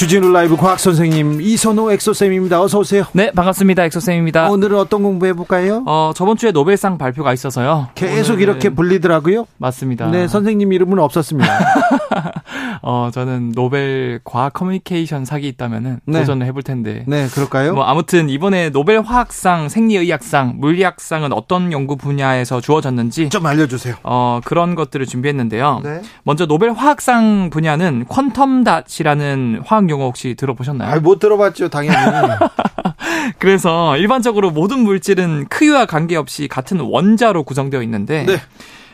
주진우 라이브 과학 선생님 이선호 엑소쌤입니다. 어서 오세요. 네, 반갑습니다. 엑소쌤입니다. 오늘은 어떤 공부해 볼까요? 어, 저번 주에 노벨상 발표가 있어서요. 계속 오늘은... 이렇게 불리더라고요. 맞습니다. 네, 선생님 이름은 없었습니다. 어, 저는 노벨 과학 커뮤니케이션 상이 있다면은 네. 도전을 해볼 텐데. 네, 그럴까요? 뭐 아무튼 이번에 노벨 화학상, 생리의학상, 물리학상은 어떤 연구 분야에서 주어졌는지 좀 알려주세요. 어, 그런 것들을 준비했는데요. 네. 먼저 노벨 화학상 분야는 quantum dot이라는 화학 용어 혹시 들어보셨나요? 아, 못 들어봤죠, 당연히. 그래서 일반적으로 모든 물질은 크기와 관계없이 같은 원자로 구성되어 있는데 네.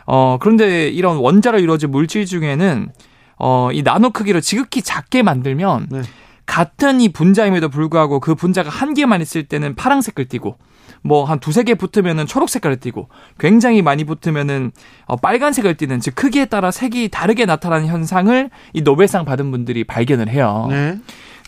어, 그런데 이런 원자로 이루어진 물질 중에는 어, 이 나노 크기를 지극히 작게 만들면 네. 같은 이 분자임에도 불구하고 그 분자가 한 개만 있을 때는 파란색을 띠고 뭐 한 두세 개 붙으면은 초록 색깔을 띠고 굉장히 많이 붙으면은 어, 빨간색을 띠는 즉 크기에 따라 색이 다르게 나타나는 현상을 이 노벨상 받은 분들이 발견을 해요. 네.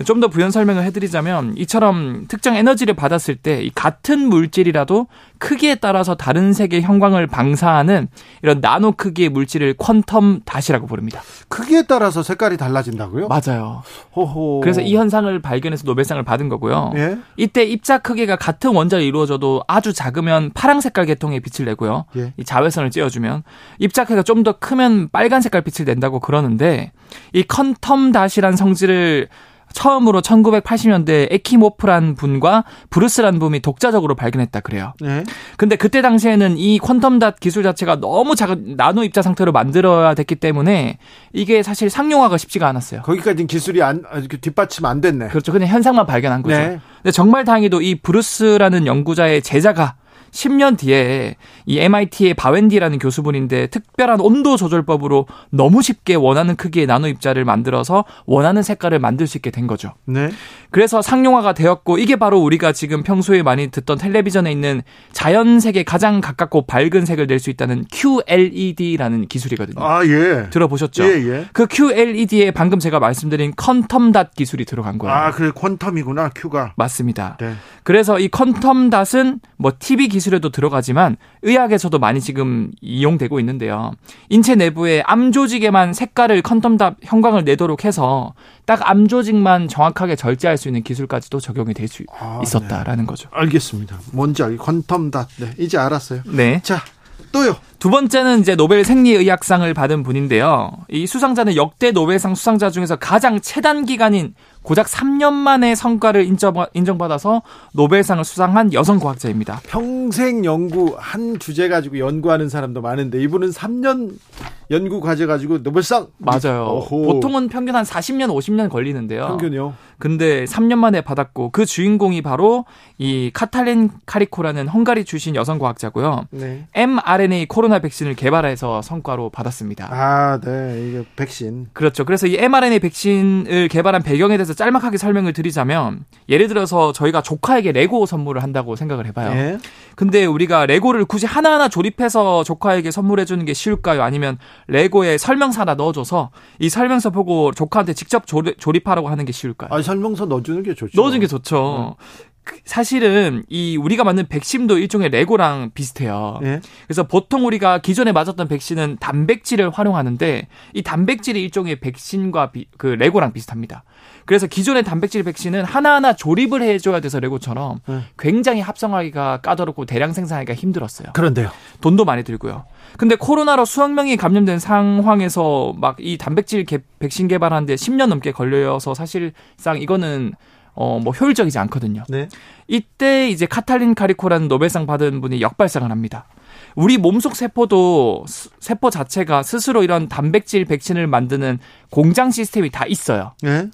좀 더 부연 설명을 해드리자면 이처럼 특정 에너지를 받았을 때 이 같은 물질이라도 크기에 따라서 다른 색의 형광을 방사하는 이런 나노 크기의 물질을 퀀텀 닷이라고 부릅니다. 크기에 따라서 색깔이 달라진다고요? 맞아요. 호호. 그래서 이 현상을 발견해서 노벨상을 받은 거고요. 예? 이때 입자 크기가 같은 원자로 이루어져도 아주 작으면 파랑 색깔 계통의 빛을 내고요. 예? 이 자외선을 쬐어주면 입자 크기가 좀 더 크면 빨간 색깔 빛을 낸다고 그러는데 이 퀀텀 닷이란 성질을 처음으로 1980년대 에키모프란 분과 브루스란 분이 독자적으로 발견했다 그래요. 네. 근데 그때 당시에는 이 퀀텀 닷 기술 자체가 너무 작은 나노 입자 상태로 만들어야 됐기 때문에 이게 사실 상용화가 쉽지가 않았어요. 거기까지는 기술이 안 뒷받침 안 됐네. 그렇죠. 그냥 현상만 발견한 거죠. 네. 근데 정말 다행히도 이 브루스라는 연구자의 제자가 10년 뒤에 이 MIT의 바웬디라는 교수분인데 특별한 온도 조절법으로 너무 쉽게 원하는 크기의 나노 입자를 만들어서 원하는 색깔을 만들 수 있게 된 거죠. 네. 그래서 상용화가 되었고 이게 바로 우리가 지금 평소에 많이 듣던 텔레비전에 있는 자연색에 가장 가깝고 밝은 색을 낼 수 있다는 QLED라는 기술이거든요. 아, 예. 들어보셨죠? 예, 예. 그 QLED에 방금 제가 말씀드린 퀀텀 닷 기술이 들어간 거예요. 아, 그래 퀀텀이구나. Q가. 맞습니다. 네. 그래서 이 퀀텀 닷은 뭐 TV 기 술에도 들어가지만 의학에서도 많이 지금 이용되고 있는데요. 인체 내부에 암 조직에만 색깔을 컨텀답 형광을 내도록 해서 딱 암 조직만 정확하게 절제할 수 있는 기술까지도 적용이 될수 아, 있었다라는 네. 거죠. 알겠습니다. 뭔지 알 컨텀답. 네, 이제 알았어요. 네. 자, 또요. 두 번째는 이제 노벨 생리의학상을 받은 분인데요. 이 수상자는 역대 노벨상 수상자 중에서 가장 최단 기간인 고작 3년 만에 성과를 인정, 인정 받아서 노벨상을 수상한 여성 과학자입니다. 평생 연구 한 주제 가지고 연구하는 사람도 많은데 이분은 3년 연구 과제 가지고 노벨상 맞아요. 오호. 보통은 평균 한 40년 50년 걸리는데요. 평균요? 근데 3년 만에 받았고 그 주인공이 바로 이 카탈린 카리코라는 헝가리 출신 여성 과학자고요. 네. mRNA 코로나 백신을 개발해서 성과로 받았습니다. 아, 네. 이게 백신. 그렇죠. 그래서 이 mRNA 백신을 개발한 배경에 대해서 짤막하게 설명을 드리자면 예를 들어서 저희가 조카에게 레고 선물을 한다고 생각을 해 봐요. 네. 근데 우리가 레고를 굳이 하나하나 조립해서 조카에게 선물해 주는 게 쉬울까요? 아니면 레고에 설명서 하나 넣어줘서 이 설명서 보고 조카한테 직접 조립, 하라고 하는 게 쉬울까요? 아 설명서 넣어주는 게 좋죠. 넣어주는 게 좋죠. 네. 사실은 이 우리가 맞는 백신도 일종의 레고랑 비슷해요. 네. 그래서 보통 우리가 기존에 맞았던 백신은 단백질을 활용하는데 이 단백질이 일종의 백신과 비, 그 레고랑 비슷합니다. 그래서 기존의 단백질 백신은 하나하나 조립을 해줘야 돼서 레고처럼 네. 굉장히 합성하기가 까다롭고 대량 생산하기가 힘들었어요. 그런데요. 돈도 많이 들고요. 근데 코로나로 수억 명이 감염된 상황에서 막 이 단백질 개, 백신 개발하는데 10년 넘게 걸려서 사실상 이거는 어, 뭐 효율적이지 않거든요. 네. 이때 이제 카탈린 카리코라는 노벨상 받은 분이 역발상을 합니다. 우리 몸속 세포도 세포 자체가 스스로 이런 단백질 백신을 만드는 공장 시스템이 다 있어요. 네.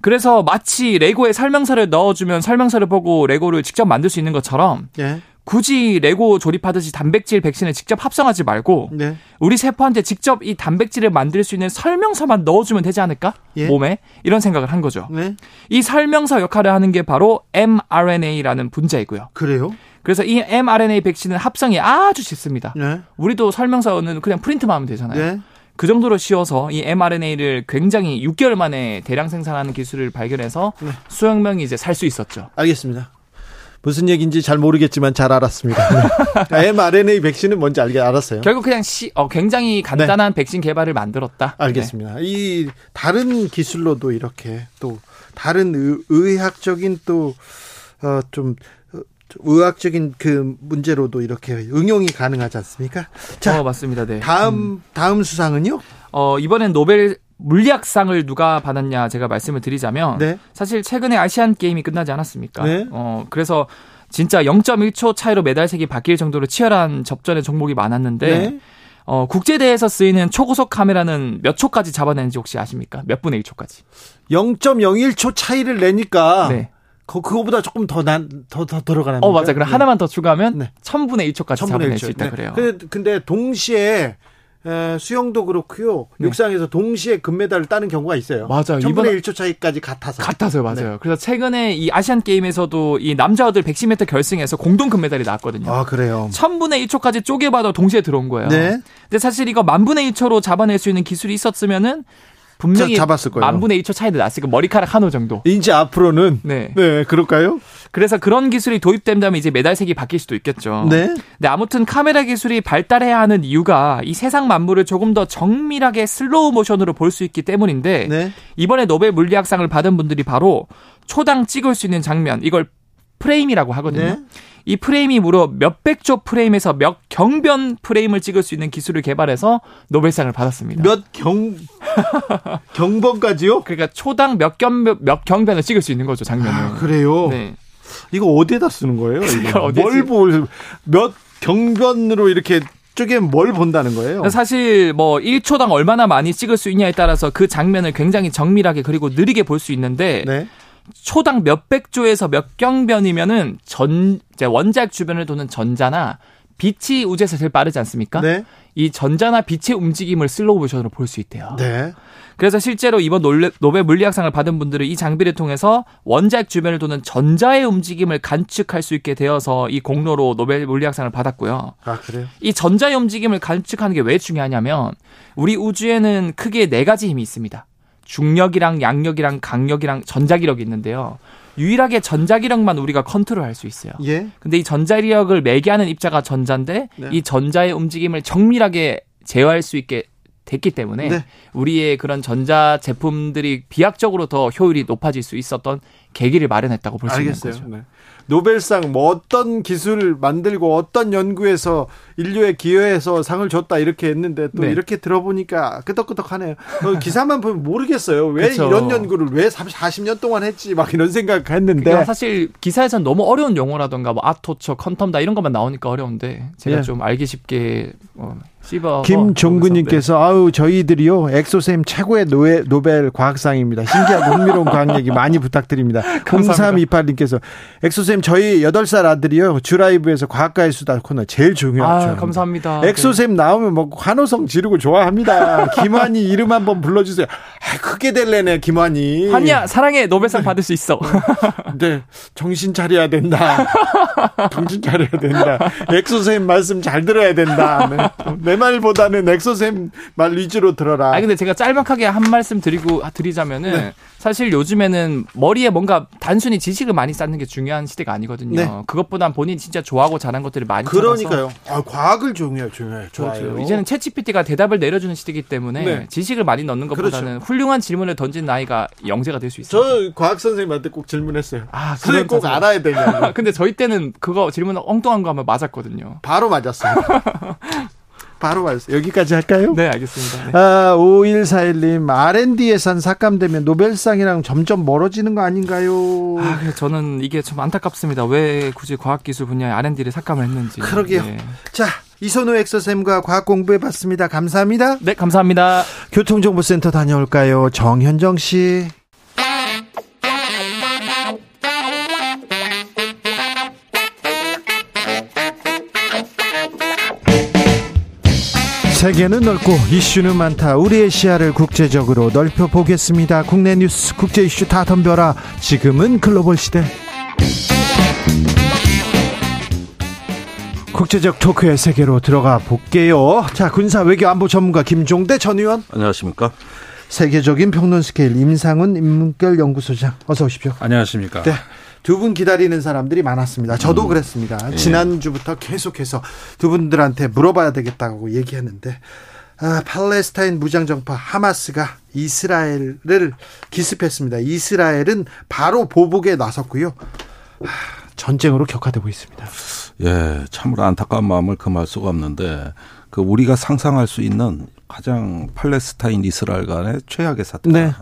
그래서 마치 레고에 설명서를 넣어주면 설명서를 보고 레고를 직접 만들 수 있는 것처럼 네. 굳이 레고 조립하듯이 단백질 백신을 직접 합성하지 말고 네. 우리 세포한테 직접 이 단백질을 만들 수 있는 설명서만 넣어주면 되지 않을까? 예. 몸에 이런 생각을 한 거죠. 네. 이 설명서 역할을 하는 게 바로 mRNA라는 분자이고요. 그래요? 그래서 이 mRNA 백신은 합성이 아주 쉽습니다. 네. 우리도 설명서는 그냥 프린트만 하면 되잖아요. 네. 그 정도로 쉬워서 이 mRNA를 굉장히 6개월 만에 대량 생산하는 기술을 발견해서 네. 수억 명이 이제 살 수 있었죠. 알겠습니다. 무슨 얘기인지 잘 모르겠지만 잘 알았습니다. 네. mRNA 백신은 뭔지 알게 알았어요. 결국 그냥 시, 어, 굉장히 간단한 네. 백신 개발을 만들었다. 알겠습니다. 네. 이 다른 기술로도 이렇게 또 다른 의, 의학적인 또 어, 좀 어, 의학적인 그 문제로도 이렇게 응용이 가능하지 않습니까? 자, 어, 맞습니다. 네. 다음 음. 다음 수상은요? 어, 이번엔 노벨 물리학상을 누가 받았냐 제가 말씀을 드리자면 네. 사실 최근에 아시안 게임이 끝나지 않았습니까? 네. 어 그래서 진짜 0.1초 차이로 메달색이 바뀔 정도로 치열한 접전의 종목이 많았는데 네. 어 국제대회에서 쓰이는 초고속 카메라는 몇 초까지 잡아내는지 혹시 아십니까? 몇 분의 1초까지? 0.01초 차이를 내니까 네. 그, 그거보다 조금 더 난, 더, 더 들어가는. 어, 맞아. 그럼 네. 하나만 더 추가하면 네. 1000분의 1초까지 1000분의 잡아낼 1초. 수 있다 네. 그래요. 근데, 근데 동시에 에, 수영도 그렇고요. 네. 육상에서 동시에 금메달을 따는 경우가 있어요. 맞아요. 이번에 1초 차이까지 같아서. 같아서요, 맞아요. 네. 그래서 최근에 이 아시안 게임에서도 이 남자들 110m 결승에서 공동 금메달이 나왔거든요. 아, 그래요. 1000분의 1초까지 쪼개봐도 동시에 들어온 거예요. 네. 근데 사실 이거 만분의 1초로 잡아낼 수 있는 기술이 있었으면은 분명히 잡았을 거예요. 만 분의 1초 차이도 났으니까 머리카락 한 올 정도. 이제 앞으로는 네. 네, 그럴까요? 그래서 그런 기술이 도입된다면 이제 메달색이 바뀔 수도 있겠죠. 네. 근데 아무튼 카메라 기술이 발달해야 하는 이유가 이 세상 만물을 조금 더 정밀하게 슬로우 모션으로 볼 수 있기 때문인데 네. 이번에 노벨 물리학상을 받은 분들이 바로 초당 찍을 수 있는 장면 이걸 프레임이라고 하거든요. 네. 이 프레임이 무려 몇백 조 프레임에서 몇 경 프레임을 찍을 수 있는 기술을 개발해서 노벨상을 받았습니다. 몇 경, 경번까지요? 그러니까 초당 몇 경, 몇 경변을 찍을 수 있는 거죠, 장면을. 아, 그래요? 네. 이거 어디에다 쓰는 거예요? 뭘 볼, 몇 경변으로 이렇게 쪽에 뭘 본다는 거예요? 사실 뭐 1초당 얼마나 많이 찍을 수 있냐에 따라서 그 장면을 굉장히 정밀하게 그리고 느리게 볼 수 있는데 네. 초당 몇백 조에서 몇 경변이면은 전 이제 원자핵 주변을 도는 전자나 빛이 우주에서 제일 빠르지 않습니까? 네. 이 전자나 빛의 움직임을 슬로우 모션으로 볼 수 있대요. 네. 그래서 실제로 이번 노벨 물리학상을 받은 분들은 이 장비를 통해서 원자핵 주변을 도는 전자의 움직임을 관측할 수 있게 되어서 이 공로로 노벨 물리학상을 받았고요. 아, 그래요? 이 전자의 움직임을 관측하는 게 왜 중요하냐면 우리 우주에는 크게 네 가지 힘이 있습니다. 중력이랑 약력이랑 강력이랑 전자기력이 있는데요. 유일하게 전자기력만 우리가 컨트롤할 수 있어요. 예. 근데 이 전자기력을 매개하는 입자가 전자인데 네. 이 전자의 움직임을 정밀하게 제어할 수 있게 됐기 때문에 네. 우리의 그런 전자 제품들이 비약적으로 더 효율이 높아질 수 있었던 계기를 마련했다고 볼 수 있는 거죠. 네. 노벨상 뭐 어떤 기술을 만들고 어떤 연구에서 인류에 기여해서 상을 줬다 이렇게 했는데 또 네. 이렇게 들어보니까 끄덕끄덕하네요. 어, 기사만 보면 모르겠어요. 왜 그쵸. 이런 연구를 왜 40년 동안 했지 막 이런 생각했는데 그러니까 사실 기사에선 너무 어려운 용어라던가 뭐 아토처, 컨텀다 이런 것만 나오니까 어려운데 제가 네. 좀 알기 쉽게 어, 김종근님께서 네. 아우 저희들이요 엑소쌤 최고의 노에, 노벨 과학상입니다. 신기하고 흥미로운 과학 얘기 많이 부탁드립니다. 0328님께서 엑소쌤 저희 8살 아들이요 주라이브에서 과학가의 수다 코너 제일 중요하죠. 아, 감사합니다. 엑소쌤 네. 나오면 뭐 환호성 지르고 좋아합니다. 김환희 이름 한번 불러주세요. 아, 크게 될 애네 김환희. 환희야 사랑해 노벨상 받을 수 있어. 네 정신 차려야 된다. 정신 차려야 된다. 엑소쌤 말씀 잘 들어야 된다. 네. 네. 내 말보다는 엑소쌤 말 위주로 들어라. 아 근데 제가 짤막하게 한 말씀 드리고 드리자면은 네. 사실 요즘에는 머리에 뭔가 단순히 지식을 많이 쌓는 게 중요한 시대가 아니거든요. 네. 그것보단 본인 진짜 좋아하고 잘한 것들을 많이 그러니까요. 아, 과학을 중요해요, 중요해요. 그렇죠. 이제는 챗GPT가 대답을 내려주는 시대이기 때문에 네. 지식을 많이 넣는 것보다는 그렇죠. 훌륭한 질문을 던진 나이가 영재가 될 수 있어요. 저 과학 선생님한테 꼭 질문했어요. 아, 선생님 꼭 알아야 되냐. 근데 저희 때는 그거 질문 엉뚱한 거 하면 맞았거든요. 바로 맞았어요. 바로 왔어요. 여기까지 할까요? 네, 알겠습니다. 네. 아, 5141님, R&D 예산 삭감되면 노벨상이랑 점점 멀어지는 거 아닌가요? 아, 저는 이게 좀 안타깝습니다. 왜 굳이 과학기술 분야에 R&D를 삭감을 했는지. 그러게요. 네. 자, 이선호 엑서쌤과 과학 공부해봤습니다. 감사합니다. 네, 감사합니다. 교통정보센터 다녀올까요? 정현정 씨. 세계는 넓고 이슈는 많다. 우리의 시야를 국제적으로 넓혀 보겠습니다. 국내 뉴스, 국제 이슈 다 덤벼라. 지금은 글로벌 시대. 국제적 토크의 세계로 들어가 볼게요. 자, 군사 외교 안보 전문가 김종대 전 의원. 안녕하십니까? 세계적인 평론 스케일 임상훈 인문결 연구소장. 어서 오십시오. 안녕하십니까? 네. 두 분 기다리는 사람들이 많았습니다. 저도 음. 그랬습니다. 예. 지난주부터 계속해서 두 분들한테 물어봐야 되겠다고 얘기했는데 아, 팔레스타인 무장정파 하마스가 이스라엘을 기습했습니다. 이스라엘은 바로 보복에 나섰고요. 아, 전쟁으로 격화되고 있습니다. 예, 참으로 안타까운 마음을 금할 수가 없는데 그 우리가 상상할 수 있는 가장 팔레스타인 이스라엘 간의 최악의 사태. 네.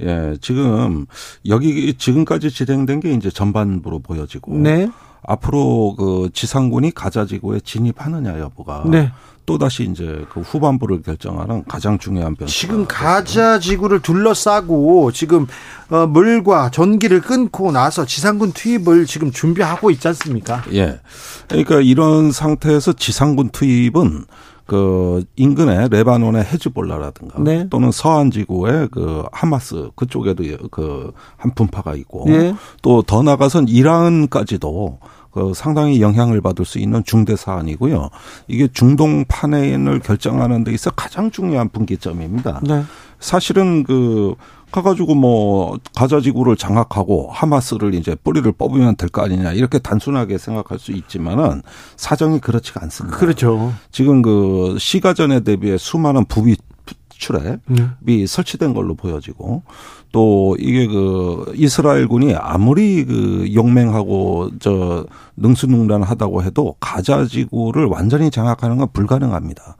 예, 지금 여기 지금까지 진행된 게 이제 전반부로 보여지고 네. 앞으로 그 지상군이 가자 지구에 진입하느냐 여부가 네. 또 다시 이제 그 후반부를 결정하는 가장 중요한 변수. 지금 가자 지구를 둘러싸고 지금 어, 물과 전기를 끊고 나서 지상군 투입을 지금 준비하고 있지 않습니까? 예. 그러니까 이런 상태에서 지상군 투입은 그 인근의 레바논의 헤즈볼라라든가 네. 또는 서한 지구의 그 하마스 그쪽에도 그 한푼파가 있고 네. 또더 나가선 이란까지도 그 상당히 영향을 받을 수 있는 중대 사안이고요. 이게 중동 판행을 결정하는 데 있어 가장 중요한 분기점입니다. 네. 사실은 그 가가지고 뭐 가자 지구를 장악하고 하마스를 이제 뿌리를 뽑으면 될 거 아니냐 이렇게 단순하게 생각할 수 있지만은 사정이 그렇지가 않습니다. 그렇죠. 지금 그 시가전에 대비해 수많은 부비 출랩이 네. 설치된 걸로 보여지고 또 이게 그 이스라엘군이 아무리 그 용맹하고 저 능수능란하다고 해도 가자 지구를 완전히 장악하는 건 불가능합니다.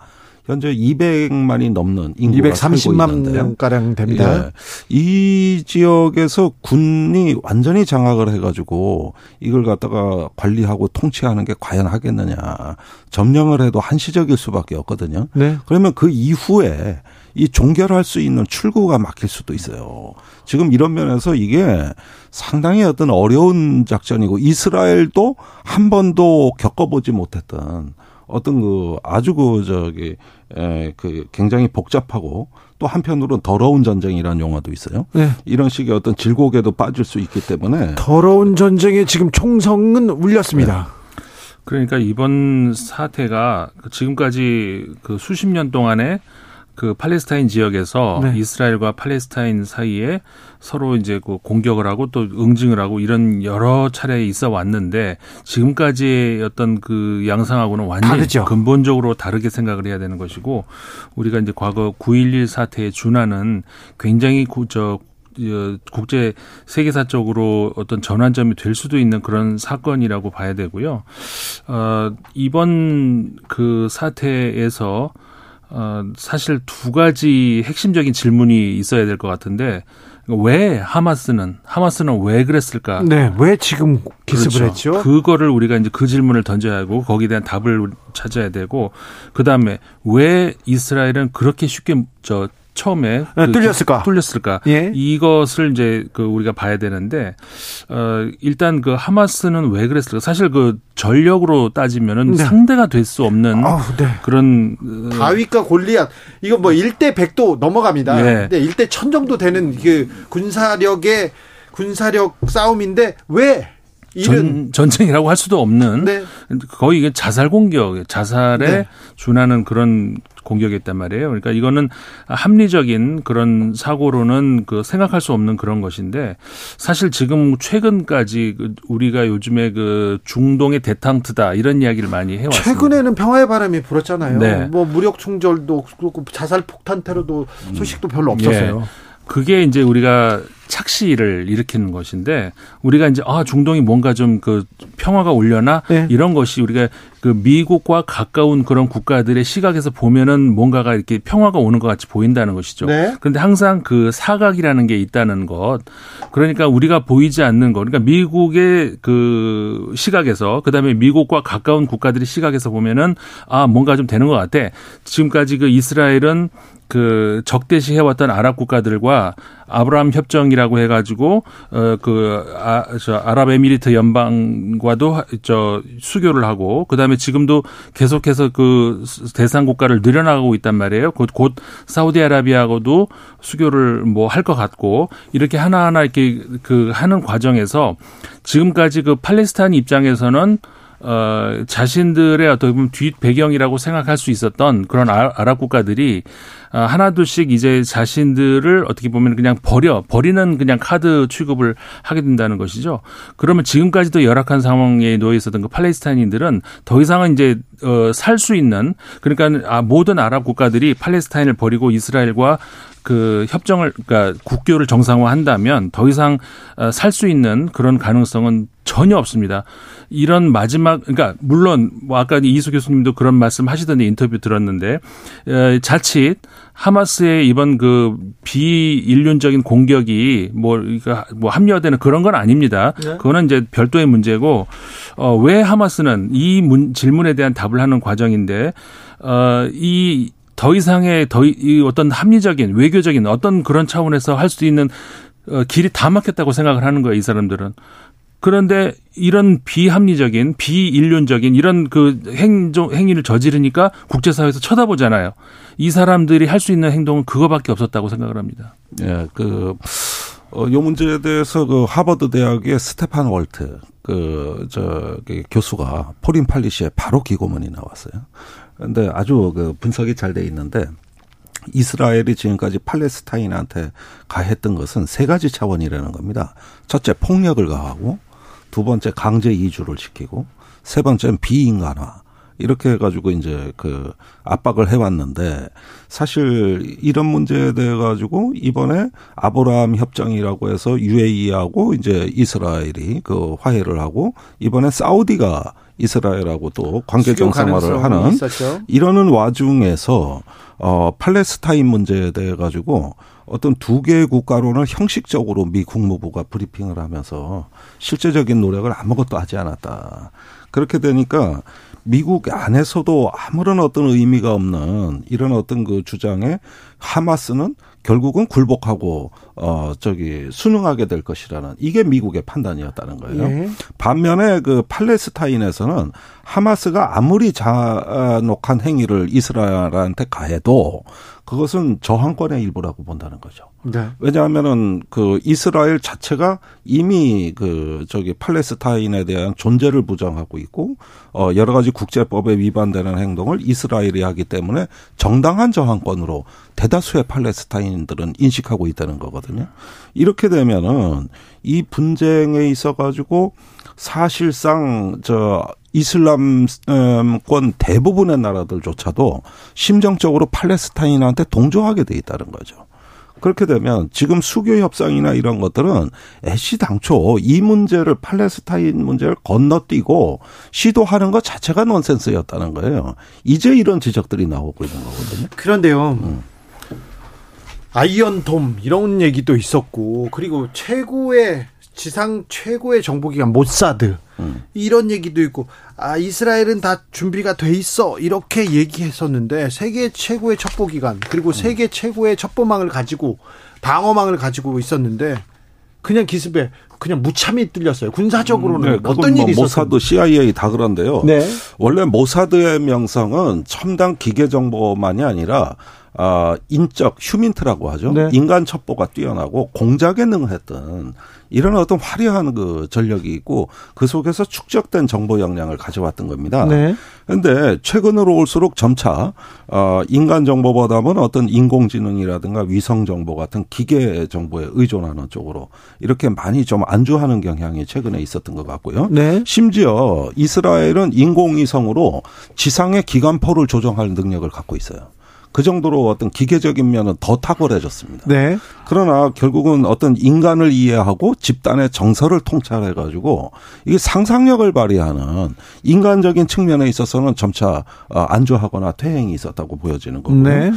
현재 200만이 넘는 인구가 230만 명 가량 됩니다. 예. 이 지역에서 군이 완전히 장악을 해가지고 이걸 갖다가 관리하고 통치하는 게 과연 하겠느냐. 점령을 해도 한시적일 수밖에 없거든요. 네. 그러면 그 이후에 이 종결할 수 있는 출구가 막힐 수도 있어요. 지금 이런 면에서 이게 상당히 어떤 어려운 작전이고 이스라엘도 한 번도 겪어보지 못했던 어떤 그 아주 그 저기 에그 굉장히 복잡하고 또 한편으로는 더러운 전쟁이라는 용어도 있어요. 네. 이런 식의 어떤 질곡에도 빠질 수 있기 때문에 더러운 전쟁에 지금 총성은 울렸습니다. 네. 그러니까 이번 사태가 지금까지 그 수십 년 동안에 그 팔레스타인 지역에서 네. 이스라엘과 팔레스타인 사이에 서로 이제 그 공격을 하고 또 응징을 하고 이런 여러 차례 있어 왔는데 지금까지의 어떤 그 양상하고는 완전히 다르죠. 근본적으로 다르게 생각을 해야 되는 것이고 우리가 이제 과거 9.11 사태에 준하는 굉장히 저 국제 세계사적으로 어떤 전환점이 될 수도 있는 그런 사건이라고 봐야 되고요. 어, 이번 그 사태에서 어, 사실 두 가지 핵심적인 질문이 있어야 될 것 같은데 왜 하마스는 하마스는 왜 그랬을까? 네, 왜 지금 기습을 그렇죠. 했죠? 그거를 우리가 이제 그 질문을 던져야 하고 거기에 대한 답을 찾아야 되고 그 다음에 왜 이스라엘은 그렇게 쉽게 저 처음에 네, 그 뚫렸을까? 뚫렸을까? 예. 이것을 이제 그 우리가 봐야 되는데 어 일단 그 하마스는 왜 그랬을까? 사실 그 전력으로 따지면은 네. 상대가 될 수 없는 아, 네. 그런 어, 다윗과 골리앗 이거 뭐 1대 100도 넘어갑니다. 네. 네 1대 1000 정도 되는 그 군사력의 군사력 싸움인데 왜 전, 전쟁이라고 할 수도 없는 네. 거의 이게 자살 공격, 자살에 네. 준하는 그런 공격이었단 말이에요. 그러니까 이거는 합리적인 그런 사고로는 그 생각할 수 없는 그런 것인데 사실 지금 최근까지 그 우리가 요즘에 그 중동의 대탕트다 이런 이야기를 많이 해왔습니다. 최근에는 평화의 바람이 불었잖아요. 네. 뭐 무력 충돌도 그렇고 자살 폭탄 테러도 소식도 별로 없었어요. 예. 그게 이제 우리가 착시를 일으키는 것인데 우리가 이제 아 중동이 뭔가 좀 그 평화가 올려나 네. 이런 것이 우리가 그 미국과 가까운 그런 국가들의 시각에서 보면은 뭔가가 이렇게 평화가 오는 것 같이 보인다는 것이죠. 네. 그런데 항상 그 사각이라는 게 있다는 것. 그러니까 우리가 보이지 않는 것. 그러니까 미국의 그 시각에서 그다음에 미국과 가까운 국가들의 시각에서 보면은 아 뭔가 좀 되는 것 같아. 지금까지 그 이스라엘은 그 적대시 해왔던 아랍 국가들과 아브라함 협정이라 협정이라고 해가지고 어그 아 저 아랍에미리트 연방과도 저 수교를 하고 그다음에 지금도 계속해서 그 대상 국가를 늘려나가고 있단 말이에요. 곧, 곧 사우디아라비아하고도 수교를 뭐 할 것 같고 이렇게 하나하나 이렇게 그 하는 과정에서 지금까지 그 팔레스타인 입장에서는 어, 자신들의 어떻게 보면 뒷 배경이라고 생각할 수 있었던 그런 아, 아랍 국가들이 어, 하나둘씩 이제 자신들을 어떻게 보면 그냥 버려 버리는 그냥 카드 취급을 하게 된다는 것이죠. 그러면 지금까지도 열악한 상황에 놓여 있었던 그 팔레스타인인들은 더 이상은 이제 어, 살 수 있는 그러니까 아, 모든 아랍 국가들이 팔레스타인을 버리고 이스라엘과 그 협정을 그러니까 국교를 정상화한다면 더 이상 어, 살수 있는 그런 가능성은 전혀 없습니다. 이런 마지막 그러니까 물론 뭐 아까 이수 교수님도 그런 말씀 하시던데 인터뷰 들었는데 자칫 하마스의 이번 그 비인륜적인 공격이 뭐, 뭐 합리화되는 그런 건 아닙니다. 네. 그거는 이제 별도의 문제고 어, 왜 하마스는 이 문, 질문에 대한 답을 하는 과정인데 어, 이 더 이상의 더 이 어떤 합리적인 외교적인 어떤 그런 차원에서 할 수 있는 어, 길이 다 막혔다고 생각을 하는 거예요, 이 사람들은. 그런데 이런 비합리적인 비인륜적인 이런 그 행정 행위를 저지르니까 국제사회에서 쳐다보잖아요. 이 사람들이 할 수 있는 행동은 그거밖에 없었다고 생각을 합니다. 예, 그, 어, 요 문제에 대해서 그 하버드 대학의 스테판 월트, 그, 저, 그 교수가 Foreign Policy에 바로 기고문이 나왔어요. 근데 아주 그 분석이 잘 돼 있는데 이스라엘이 지금까지 팔레스타인한테 가했던 것은 세 가지 차원이라는 겁니다. 첫째, 폭력을 가하고 두 번째 강제 이주를 시키고 세 번째는 비인간화 이렇게 해가지고 이제 그 압박을 해왔는데 사실 이런 문제에 대해 가지고 이번에 아브라함 협정이라고 해서 UAE하고 이제 이스라엘이 그 화해를 하고 이번에 사우디가 이스라엘하고 또 관계 정상화를 하는 있었죠. 이러는 와중에서 어 팔레스타인 문제에 대해 가지고 어떤 두 개의 국가론을 형식적으로 미 국무부가 브리핑을 하면서 실제적인 노력을 아무것도 하지 않았다. 그렇게 되니까 미국 안에서도 아무런 어떤 의미가 없는 이런 어떤 그 주장에 하마스는 결국은 굴복하고 어 저기 순응하게 될 것이라는 이게 미국의 판단이었다는 거예요. 예. 반면에 그 팔레스타인에서는 하마스가 아무리 잔혹한 행위를 이스라엘한테 가해도 그것은 저항권의 일부라고 본다는 거죠. 네. 왜냐하면은 그 이스라엘 자체가 이미 그 저기 팔레스타인에 대한 존재를 부정하고 있고 어 여러 가지 국제법에 위반되는 행동을 이스라엘이 하기 때문에 정당한 저항권으로 대다수의 팔레스타인들은 인식하고 있다는 거거든요. 이렇게 되면은 이 분쟁에 있어 가지고 사실상 저 이슬람권 대부분의 나라들조차도 심정적으로 팔레스타인한테 동조하게 돼 있다는 거죠. 그렇게 되면 지금 수교 협상이나 이런 것들은 애시 당초 이 문제를 팔레스타인 문제를 건너뛰고 시도하는 것 자체가 넌센스였다는 거예요. 이제 이런 지적들이 나오고 있는 거거든요. 그런데요. 음. 아이언돔 이런 얘기도 있었고 그리고 최고의 지상 최고의 정보기관 모사드 음. 이런 얘기도 있고 아 이스라엘은 다 준비가 돼 있어 이렇게 얘기했었는데 세계 최고의 첩보기관 그리고 음. 세계 최고의 첩보망을 가지고 방어망을 가지고 있었는데 그냥 기습에 그냥 무참히 뚫렸어요. 군사적으로는 음, 네, 어떤 뭐 일이 있었어요? 모사드, CIA 다 그런데요. 네. 원래 모사드의 명성은 첨단 기계 정보만이 아니라 아, 인적 휴민트라고 하죠. 네. 인간 첩보가 뛰어나고 공작에 능했던 이런 어떤 화려한 그 전력이 있고 그 속에서 축적된 정보 역량을 가져왔던 겁니다. 네. 그런데 최근으로 올수록 점차 어 인간 정보보다는 어떤 인공지능이라든가 위성 정보 같은 기계 정보에 의존하는 쪽으로 이렇게 많이 좀 안주하는 경향이 최근에 있었던 것 같고요. 네. 심지어 이스라엘은 인공위성으로 지상의 기관포를 조정할 능력을 갖고 있어요. 그 정도로 어떤 기계적인 면은 더 탁월해졌습니다. 네. 그러나 결국은 어떤 인간을 이해하고 집단의 정서를 통찰해 가지고 이게 상상력을 발휘하는 인간적인 측면에 있어서는 점차 어, 안주하거나 퇴행이 있었다고 보여지는 거고요. 네.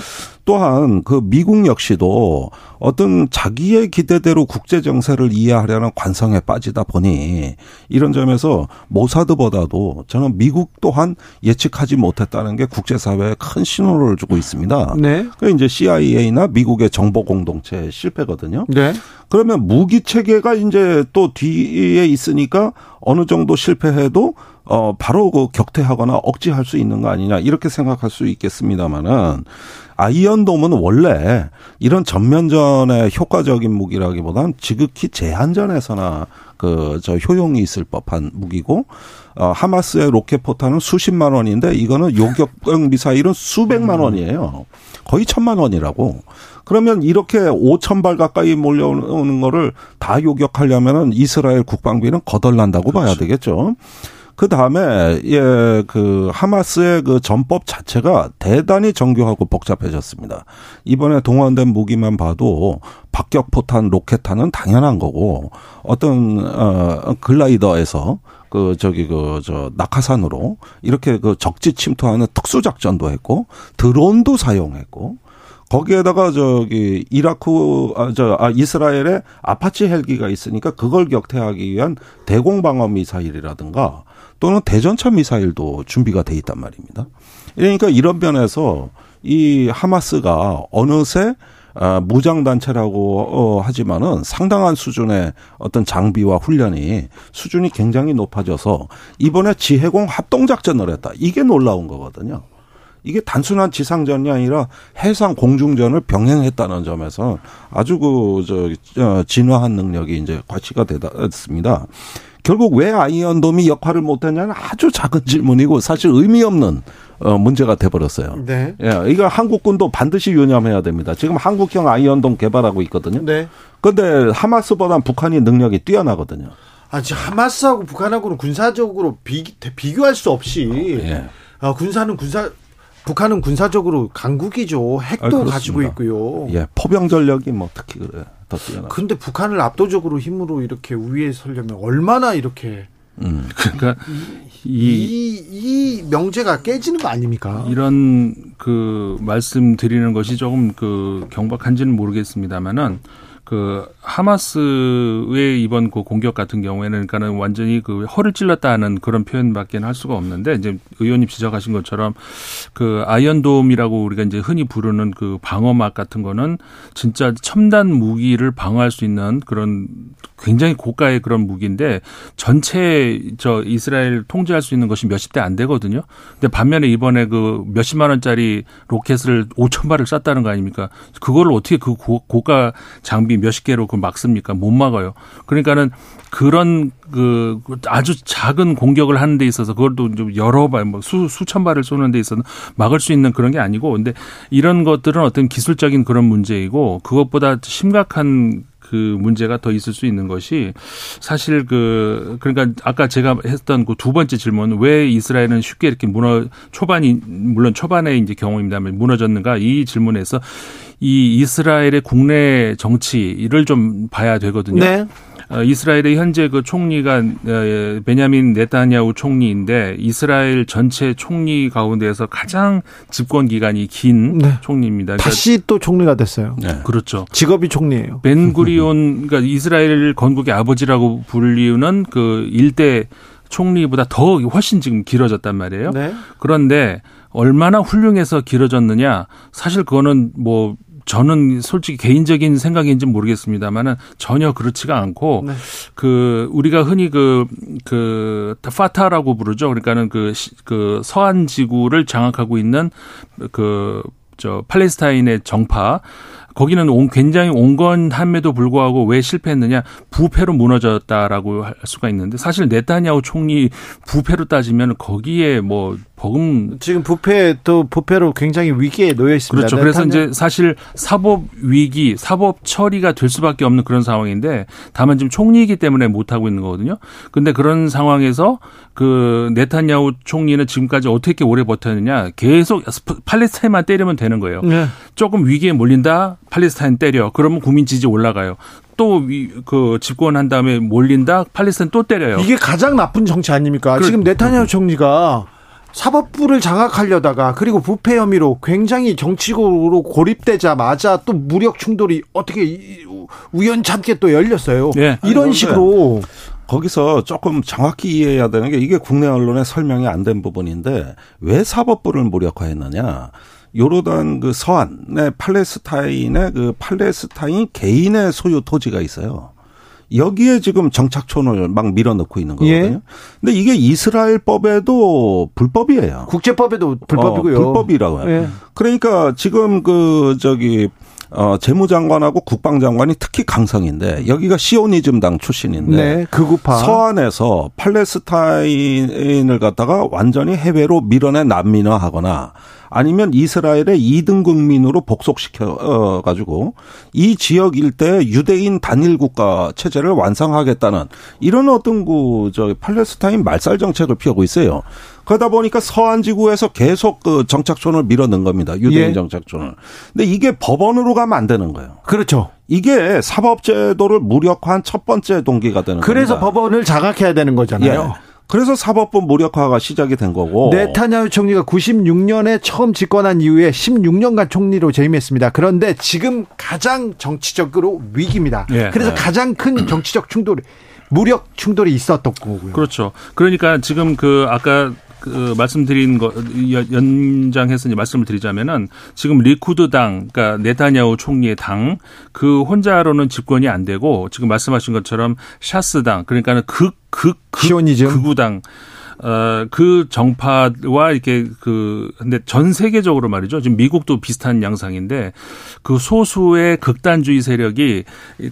또한 그 미국 역시도 어떤 자기의 기대대로 국제 정세를 이해하려는 관성에 빠지다 보니 이런 점에서 모사드보다도 저는 미국 또한 예측하지 못했다는 게 국제사회에 큰 신호를 주고 있습니다. 겁니다. 네. 그 이제 CIA나 미국의 정보 공동체 실패거든요. 네. 그러면 무기 체계가 이제 또 뒤에 있으니까 어느 정도 실패해도 어 바로 그 격퇴하거나 억지할 수 있는 거 아니냐 이렇게 생각할 수 있겠습니다만은 아이언돔은 원래 이런 전면전의 효과적인 무기라기보다는 지극히 제한전에서나 그 저 효용이 있을 법한 무기고 어 하마스의 로켓 포탄은 수십만 원인데 이거는 요격형 미사일은 수백만 원이에요. 거의 천만 원이라고. 그러면 이렇게 5천 발 가까이 몰려오는 거를 다 요격하려면은 이스라엘 국방비는 거덜난다고 그렇죠. 봐야 되겠죠. 그 다음에 예 그 하마스의 그 전법 자체가 대단히 정교하고 복잡해졌습니다. 이번에 동원된 무기만 봐도 박격 포탄 로켓탄은 당연한 거고 어떤 어 글라이더에서 그 저기 그 저 낙하산으로 이렇게 그 적지 침투하는 특수 작전도 했고 드론도 사용했고 거기에다가 저기 이라크 아저 아, 이스라엘에 아파치 헬기가 있으니까 그걸 격퇴하기 위한 대공 방어 미사일이라든가 또는 대전차 미사일도 준비가 돼 있단 말입니다. 그러니까 이런 면에서 이 하마스가 어느새 아, 무장 단체라고 어, 하지만은 상당한 수준의 어떤 장비와 훈련이 수준이 굉장히 높아져서 이번에 지해공 합동 작전을 했다. 이게 놀라운 거거든요. 이게 단순한 지상전이 아니라 해상 공중전을 병행했다는 점에서 아주 그, 저, 어, 진화한 능력이 이제 과치가 되었습니다. 결국 왜 아이언돔이 역할을 못했냐는 아주 작은 질문이고 사실 의미 없는 어, 문제가 돼버렸어요. 네. 예, 이거 한국군도 반드시 유념해야 됩니다. 지금 한국형 아이언돔 개발하고 있거든요. 네. 근데 하마스보다 북한이 능력이 뛰어나거든요. 아, 지금 하마스하고 북한하고는 군사적으로 비, 비교할 수 없이 예. 아, 군사는 군사 북한은 군사적으로 강국이죠. 핵도 아, 가지고 있고요. 예, 포병 전력이 뭐 특히 그래요. 더 뛰어나. 근데 북한을 압도적으로 힘으로 이렇게 위에 서려면 얼마나 이렇게 음. 그러니까 이, 이, 이 명제가 깨지는 거 아닙니까? 이런 그 말씀 드리는 것이 조금 그 경박한지는 모르겠습니다만은 그 하마스의 이번 그 공격 같은 경우에는 그러니까는 완전히 그 허를 찔렀다는 그런 표현밖에 할 수가 없는데 이제 의원님 지적하신 것처럼 그 아이언돔이라고 우리가 이제 흔히 부르는 그 방어막 같은 거는 진짜 첨단 무기를 방어할 수 있는 그런 굉장히 고가의 그런 무기인데 전체 저 이스라엘 통제할 수 있는 것이 몇십 대 안 되거든요. 근데 반면에 이번에 그 몇십만 원짜리 로켓을 5천 발을 쐈다는 거 아닙니까? 그걸 어떻게 그 고 가 장비 몇십 개로 그 막습니까? 못 막아요. 그러니까는 그런 그 아주 작은 공격을 하는 데 있어서 그것도 좀 여러 발, 뭐 수, 수천 발을 쏘는 데 있어서 막을 수 있는 그런 게 아니고 근데 이런 것들은 어떤 기술적인 그런 문제이고 그것보다 심각한 그 문제가 더 있을 수 있는 것이 사실 그 그러니까 아까 제가 했던 그 두 번째 질문 왜 이스라엘은 쉽게 이렇게 무너 초반이 물론 초반에 이제 경우입니다만 무너졌는가 이 질문에서 이 이스라엘의 국내 정치를 좀 봐야 되거든요. 네. 어, 이스라엘의 현재 그 총리가 어, 베냐민 네타냐후 총리인데 이스라엘 전체 총리 가운데에서 가장 집권 기간이 긴 네. 총리입니다. 그러니까 다시 또 총리가 됐어요. 네. 그렇죠. 직업이 총리예요. 벤구리온 그러니까 이스라엘 건국의 아버지라고 불리우는 그 일대 총리보다 더 훨씬 지금 길어졌단 말이에요. 네. 그런데 얼마나 훌륭해서 길어졌느냐? 사실 그거는 뭐 저는 솔직히 개인적인 생각인지 모르겠습니다만은 전혀 그렇지가 않고 네. 그 우리가 흔히 그그 그 파타라고 부르죠. 그러니까는 그, 그 서한 지구를 장악하고 있는 그 저 팔레스타인의 정파 거기는 온, 굉장히 온건함에도 불구하고 왜 실패했느냐 부패로 무너졌다라고 할 수가 있는데 사실 네타냐후 총리 부패로 따지면 거기에 뭐 버금 지금 부패 또 부패로 굉장히 위기에 놓여 있습니다. 그렇죠. 그래서 이제 사실 사법 위기, 사법 처리가 될 수밖에 없는 그런 상황인데 다만 지금 총리이기 때문에 못 하고 있는 거거든요. 근데 그런 상황에서 그 네타냐후 총리는 지금까지 어떻게 오래 버텼느냐 계속 팔레스타인만 때리면 되는 거예요. 네. 조금 위기에 몰린다 팔레스타인 때려 그러면 국민 지지 올라가요. 또그 집권한 다음에 몰린다 팔레스타인 또 때려요. 이게 가장 나쁜 정치 아닙니까? 그, 지금 네타냐후 총리가 사법부를 장악하려다가 그리고 부패 혐의로 굉장히 정치적으로 고립되자마자 또 무력 충돌이 어떻게 우연찮게 또 열렸어요. 네. 이런 식으로 거기서 조금 정확히 이해해야 되는 게 이게 국내 언론에 설명이 안 된 부분인데 왜 사법부를 무력화했느냐? 요르단 그 서안의 팔레스타인의 그 팔레스타인 개인의 소유 토지가 있어요. 여기에 지금 정착촌을 막 밀어넣고 있는 거거든요. 예. 근데 이게 이스라엘법에도 불법이에요. 국제법에도 불법이고요. 어, 불법이라고요. 예. 그러니까 지금 그 저기 어, 재무장관하고 국방장관이 특히 강성인데 여기가 시오니즘당 출신인데 네, 극우파 서안에서 팔레스타인을 갖다가 완전히 해외로 밀어내 난민화하거나 아니면 이스라엘의 2등 국민으로 복속시켜 어, 가지고 이 지역 일대 유대인 단일 국가 체제를 완성하겠다는 이런 어떤 그저 팔레스타인 말살 정책을 피우고 있어요. 그러다 보니까 서한 지구에서 계속 그 정착촌을 밀어넣은 겁니다. 유대인 예. 정착촌을. 근데 이게 법원으로 가면 안 되는 거예요. 그렇죠. 이게 사법제도를 무력화한 첫 번째 동기가 되는 거예요. 그래서 겁니다. 법원을 자각해야 되는 거잖아요. 예. 그래서 사법부 무력화가 시작이 된 거고. 네타냐후 총리가 96년에 처음 집권한 이후에 16년간 총리로 재임했습니다. 그런데 지금 가장 정치적으로 위기입니다. 예. 그래서 예. 가장 큰 정치적 충돌이 무력 충돌이 있었던 거고요. 그렇죠. 그러니까 지금 그 아까 그 말씀드린 거 연장해서 이제 말씀을 드리자면은 지금 리쿠드당 그러니까 네타냐후 총리의 당 그 혼자로는 집권이 안 되고 지금 말씀하신 것처럼 샤스당 그러니까는 극 극 극우당 어, 그 정파와 이렇게 그, 근데 전 세계적으로 말이죠. 지금 미국도 비슷한 양상인데 그 소수의 극단주의 세력이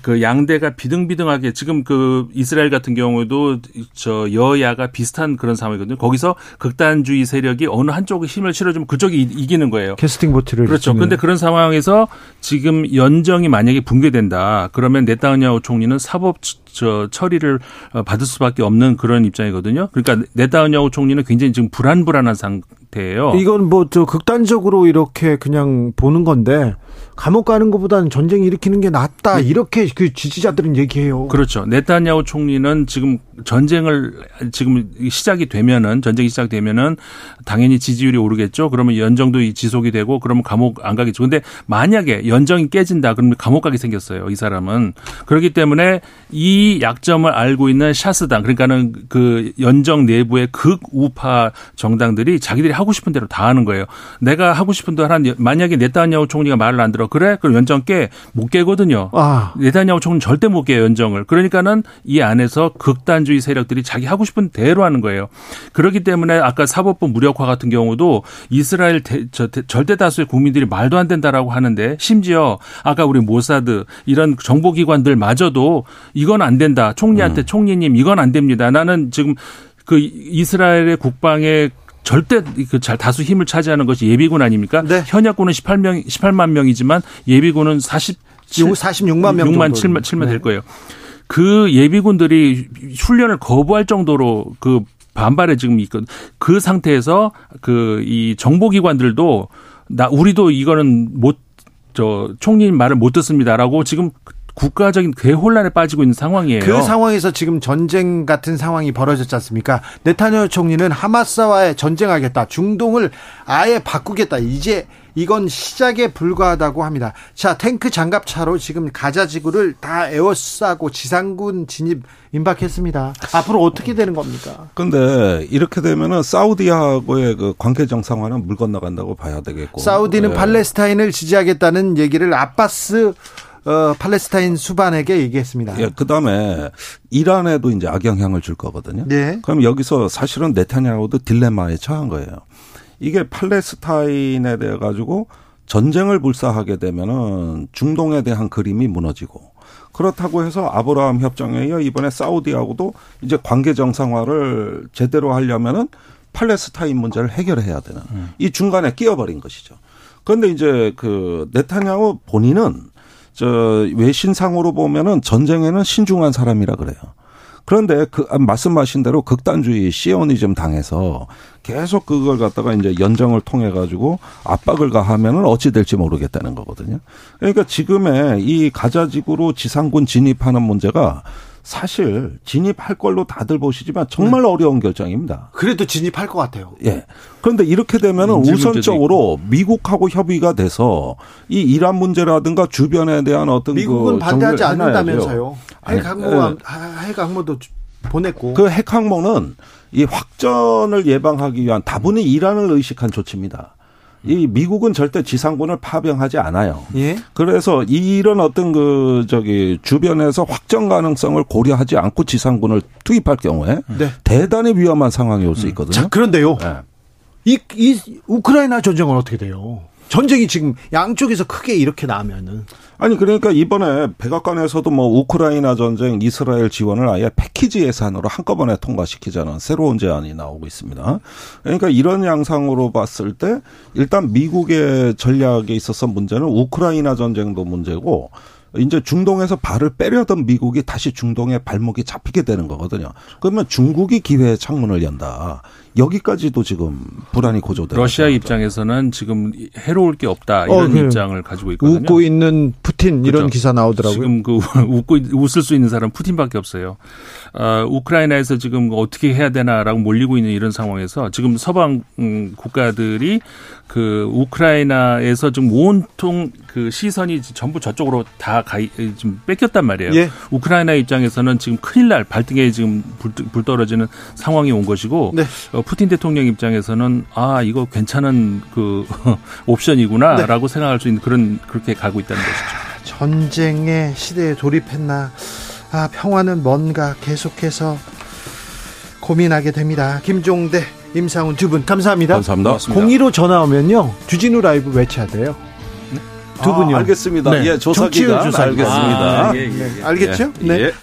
그 양대가 비등비등하게 지금 그 이스라엘 같은 경우도 저 여야가 비슷한 그런 상황이거든요. 거기서 극단주의 세력이 어느 한쪽에 힘을 실어주면 그쪽이 이기는 거예요. 캐스팅 보트를. 그렇죠. 그런데 그런 상황에서 지금 연정이 만약에 붕괴된다. 그러면 네타냐후 총리는 사법 저 처리를 어, 받을 수밖에 없는 그런 입장이거든요. 그러니까 네타냐후 총리는 굉장히 지금 불안불안한 상태예요. 이건 뭐 저 극단적으로 이렇게 그냥 보는 건데 감옥 가는 것보다는 전쟁 일으키는 게 낫다 네. 이렇게 그 지지자들은 얘기해요. 그렇죠. 네타냐후 총리는 지금 전쟁을 지금 시작이 되면은 전쟁이 시작되면은 당연히 지지율이 오르겠죠. 그러면 연정도 지속이 되고 그러면 감옥 안 가겠죠. 근데 만약에 연정이 깨진다 그러면 감옥 가게 생겼어요. 이 사람은 그렇기 때문에 이 약점을 알고 있는 샤스당 그러니까는 그 연정 내부의 극우파 정당들이 자기들이 하고 싶은 대로 다 하는 거예요. 내가 하고 싶은 대로 하는 만약에 네타냐후 총리가 말을 안 들어 그래? 그럼 연정 깨못 깨거든요. 아. 네타냐후 총은 절대 못 깨요 연정을. 그러니까는 이 안에서 극단주의 세력들이 자기 하고 싶은 대로 하는 거예요. 그렇기 때문에 아까 사법부 무력화 같은 경우도 이스라엘 대, 저, 절대 다수의 국민들이 말도 안 된다라고 하는데 심지어 아까 우리 모사드 이런 정보기관들마저도 이건 안 된다. 총리한테 음. 총리님 이건 안 됩니다. 나는 지금 그 이스라엘의 국방에 절대 그 잘 다수 힘을 차지하는 것이 예비군 아닙니까? 네. 현역군은 18명 18만 명이지만 예비군은 40 46만 명 6만 7만 7만 네. 될 거예요. 그 예비군들이 훈련을 거부할 정도로 그 반발에 지금 있거든. 그 상태에서 그 이 정보기관들도 나 우리도 이거는 못 저 총리님 말을 못 듣습니다라고 지금 국가적인 괴혼란에 빠지고 있는 상황이에요. 그 상황에서 지금 전쟁 같은 상황이 벌어졌지 않습니까? 네타냐후 총리는 하마스와의 전쟁하겠다. 중동을 아예 바꾸겠다. 이제 이건 시작에 불과하다고 합니다. 자, 탱크 장갑차로 지금 가자 지구를 다 에워싸고 지상군 진입 임박했습니다. 앞으로 어떻게 되는 겁니까? 근데 이렇게 되면은 사우디하고의 그 관계 정상화는 물 건너간다고 봐야 되겠고. 사우디는 네. 팔레스타인을 지지하겠다는 얘기를 아바스 어, 팔레스타인 수반에게 얘기했습니다. 예, 그 다음에 이란에도 이제 악영향을 줄 거거든요. 네. 그럼 여기서 사실은 네타냐후도 딜레마에 처한 거예요. 이게 팔레스타인에 대해 가지고 전쟁을 불사하게 되면은 중동에 대한 그림이 무너지고 그렇다고 해서 아브라함 협정에 이어 이번에 사우디하고도 이제 관계 정상화를 제대로 하려면은 팔레스타인 문제를 해결해야 되는 음. 이 중간에 끼어버린 것이죠. 그런데 이제 그 네타냐후 본인은 저 외신상으로 보면은 전쟁에는 신중한 사람이라 그래요. 그런데 그 아, 말씀하신 대로 극단주의 시오니즘 당해서 계속 그걸 갖다가 이제 연정을 통해 가지고 압박을 가하면은 어찌 될지 모르겠다는 거거든요. 그러니까 지금의 이 가자지구로 지상군 진입하는 문제가 사실 진입할 걸로 다들 보시지만 정말 네. 어려운 결정입니다. 그래도 진입할 것 같아요. 예. 그런데 이렇게 되면은 우선적으로 미국하고 협의가 돼서 이 이란 문제라든가 주변에 대한 어떤 그 미국은 그 반대하지 않는다면서요. 핵 항모 핵 항모도 보냈고 그 핵 항모는 이 확전을 예방하기 위한 다분히 이란을 의식한 조치입니다. 이 미국은 절대 지상군을 파병하지 않아요. 예? 그래서 이런 어떤 그 저기 주변에서 확정 가능성을 고려하지 않고 지상군을 투입할 경우에 네. 대단히 위험한 상황이 올수 음. 있거든요. 자, 그런데요. 네. 이, 이 우크라이나 전쟁은 어떻게 돼요? 전쟁이 지금 양쪽에서 크게 이렇게 나면은 아니 그러니까 이번에 백악관에서도 뭐 우크라이나 전쟁 이스라엘 지원을 아예 패키지 예산으로 한꺼번에 통과시키자는 새로운 제안이 나오고 있습니다. 그러니까 이런 양상으로 봤을 때 일단 미국의 전략에 있어서 문제는 우크라이나 전쟁도 문제고 이제 중동에서 발을 빼려던 미국이 다시 중동에 발목이 잡히게 되는 거거든요. 그러면 중국이 기회의 창문을 연다. 여기까지도 지금 불안이 고조되고 러시아 입장에서는 지금 해로울 게 없다 이런 어, 그 입장을 가지고 있거든요. 웃고 있는 푸틴 이런 그렇죠. 기사 나오더라고요. 지금 그 웃고 웃을 수 있는 사람 푸틴밖에 없어요. 어, 우크라이나에서 지금 어떻게 해야 되나라고 몰리고 있는 이런 상황에서 지금 서방 음, 국가들이 그 우크라이나에서 지금 온통 그 시선이 전부 저쪽으로 다 가, 지금 뺏겼단 말이에요. 예. 우크라이나 입장에서는 지금 큰일 날 발등에 지금 불, 불 떨어지는 상황이 온 것이고 네. 어, 푸틴 대통령 입장에서는 아 이거 괜찮은 그 옵션이구나라고 네. 생각할 수 있는 그런 그렇게 가고 있다는 것이죠. 전쟁의 시대에 돌입했나? 아 평화는 뭔가 계속해서 고민하게 됩니다. 김종대 임상훈 두 분 감사합니다. 감사합니다. 공의로 전화 오면요 주진우 라이브 외쳐야 돼요. 두 분이요. 아, 알겠습니다. 네. 예, 조사기간 알겠습니다. 아, 예, 예, 예. 알겠죠? 네. 예.